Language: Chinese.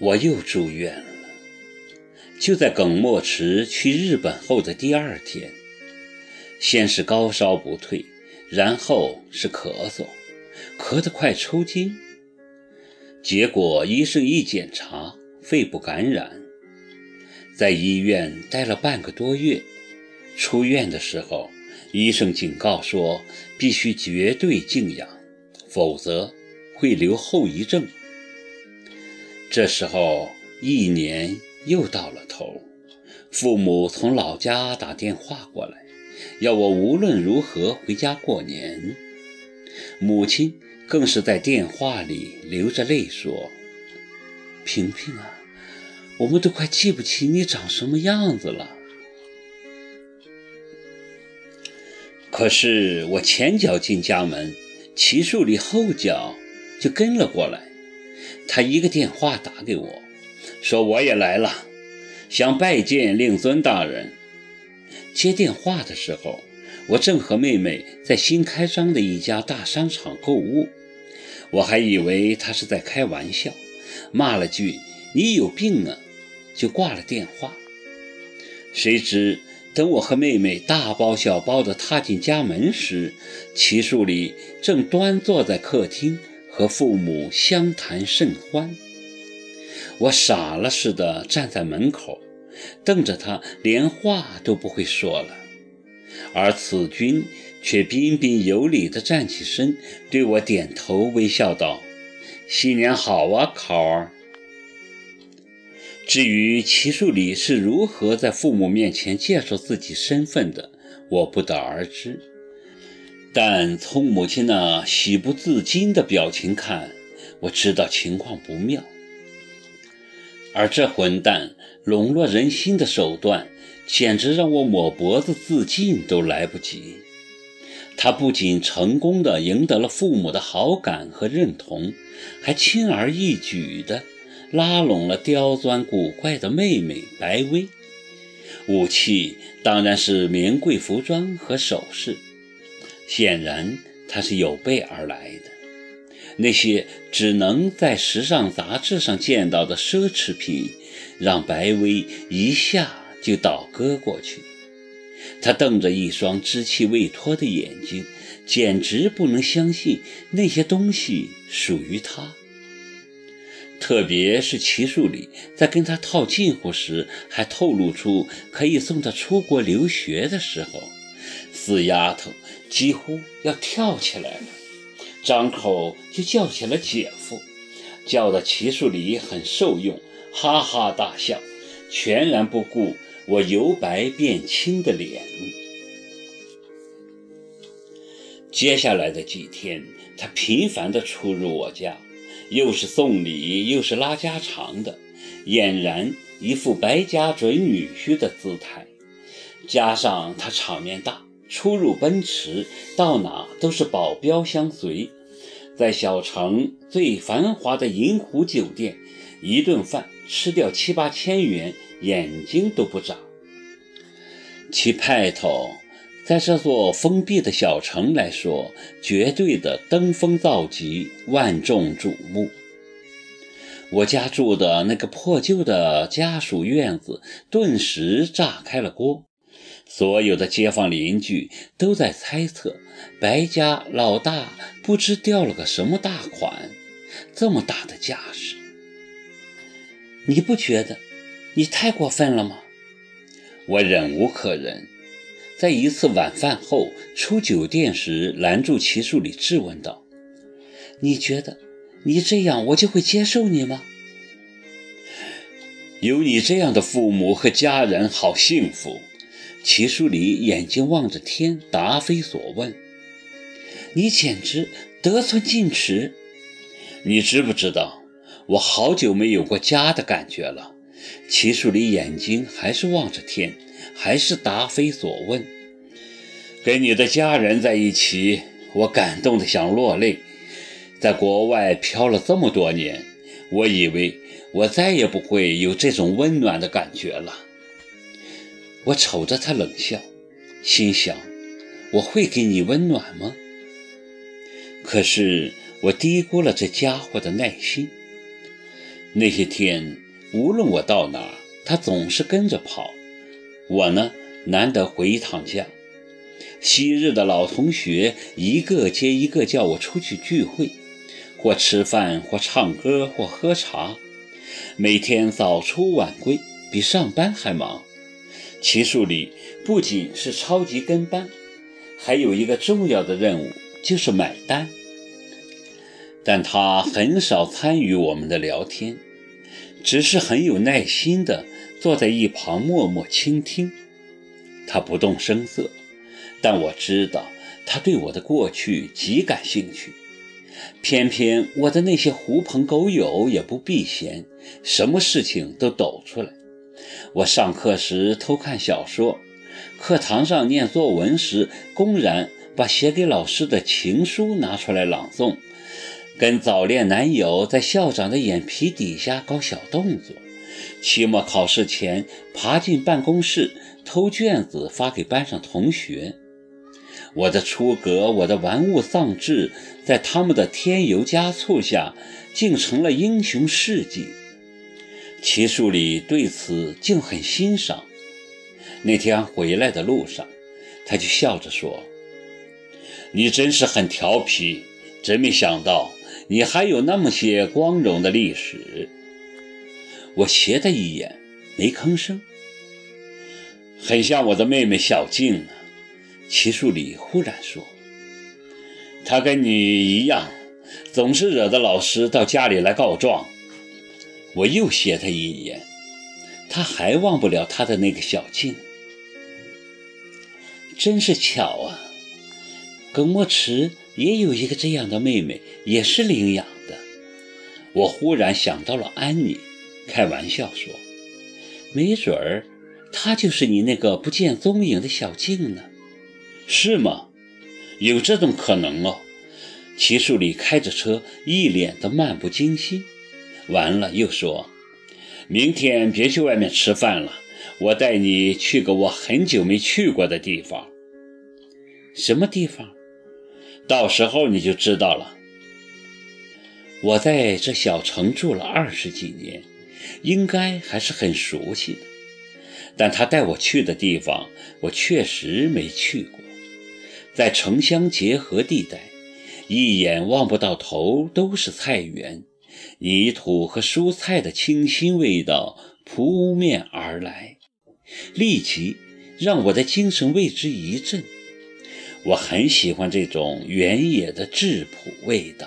我又住院了。就在耿墨池去日本后的第二天，先是高烧不退，然后是咳嗽，咳得快抽筋。结果医生一检查，肺部感染。在医院待了半个多月，出院的时候，医生警告说必须绝对静养，否则会留后遗症。这时候一年又到了头，父母从老家打电话过来，要我无论如何回家过年。母亲更是在电话里流着泪说：“萍萍啊。”我们都快记不起你长什么样子了。可是我前脚进家门，齐树礼后脚就跟了过来。他一个电话打给我，说我也来了，想拜见令尊大人。接电话的时候，我正和妹妹在新开张的一家大商场购物，我还以为他是在开玩笑，骂了句“你有病啊”。就挂了电话。谁知等我和妹妹大包小包地踏进家门时，齐树礼正端坐在客厅和父母相谈甚欢。我傻了似的站在门口，瞪着他，连话都不会说了。而此君却彬彬有礼地站起身，对我点头微笑道：“新年好啊，考儿。”至于齐树礼是如何在父母面前介绍自己身份的，我不得而知。但从母亲那喜不自禁的表情看，我知道情况不妙。而这混蛋笼络人心的手段，简直让我抹脖子自尽都来不及。他不仅成功的赢得了父母的好感和认同，还轻而易举的。拉拢了刁钻古怪的妹妹白薇，武器当然是名贵服装和首饰。显然，他是有备而来的。那些只能在时尚杂志上见到的奢侈品，让白薇一下就倒戈过去。他瞪着一双稚气未脱的眼睛，简直不能相信那些东西属于他。特别是齐树礼在跟他套近乎时，还透露出可以送他出国留学的时候，死丫头几乎要跳起来了，张口就叫起了姐夫，叫的齐树礼很受用，哈哈大笑，全然不顾我由白变青的脸。接下来的几天，他频繁地出入我家。又是送礼，又是拉家常的，俨然一副白家准女婿的姿态。加上他场面大，出入奔驰，到哪都是保镖相随。在小城最繁华的银湖酒店，一顿饭吃掉七八千元，眼睛都不眨。其派头。在这座封闭的小城来说，绝对的登峰造极，万众瞩目。我家住的那个破旧的家属院子，顿时炸开了锅。所有的街坊邻居都在猜测，白家老大不知掉了个什么大款，这么大的架势。你不觉得你太过分了吗？我忍无可忍。在一次晚饭后出酒店时，拦住齐树礼质问道：“你觉得你这样我就会接受你吗？有你这样的父母和家人，好幸福。”齐树礼眼睛望着天，答非所问：“你简直得寸进尺。你知不知道，我好久没有过家的感觉了？”齐树礼眼睛还是望着天。还是答非所问。跟你的家人在一起，我感动的想落泪。在国外漂了这么多年，我以为我再也不会有这种温暖的感觉了。我瞅着他冷笑，心想：我会给你温暖吗？可是我低估了这家伙的耐心。那些天，无论我到哪，他总是跟着跑。我呢，难得回一趟家。昔日的老同学一个接一个叫我出去聚会，或吃饭，或唱歌，或喝茶，每天早出晚归，比上班还忙。齐树里不仅是超级跟班，还有一个重要的任务，就是买单。但他很少参与我们的聊天，只是很有耐心地坐在一旁默默倾听。他不动声色，但我知道他对我的过去极感兴趣。偏偏我的那些狐朋狗友也不避嫌，什么事情都抖出来。我上课时偷看小说，课堂上念作文时，公然把写给老师的情书拿出来朗诵。跟早恋男友在校长的眼皮底下搞小动作，期末考试前爬进办公室偷卷子发给班上同学。我的出格，我的玩物丧志，在他们的添油加醋下，竟成了英雄事迹。齐树礼对此竟很欣赏。那天回来的路上，他就笑着说：“你真是很调皮，真没想到。”你还有那么些光荣的历史，我斜他一眼，没吭声。很像我的妹妹小静啊。齐树礼忽然说：“她跟你一样，总是惹得老师到家里来告状。”我又斜他一眼，他还忘不了他的那个小静。真是巧啊，耿墨池。也有一个这样的妹妹，也是领养的。我忽然想到了安妮，开玩笑说：“没准儿，她就是你那个不见踪影的小静呢？是吗？有这种可能哦。”齐树礼开着车，一脸的漫不经心。完了，又说：“明天别去外面吃饭了，我带你去个我很久没去过的地方。什么地方？”到时候你就知道了。我在这小城住了二十几年，应该还是很熟悉的。但他带我去的地方，我确实没去过。在城乡结合地带，一眼望不到头都是菜园，泥土和蔬菜的清新味道扑面而来，立即让我的精神为之一振。我很喜欢这种原野的质朴味道。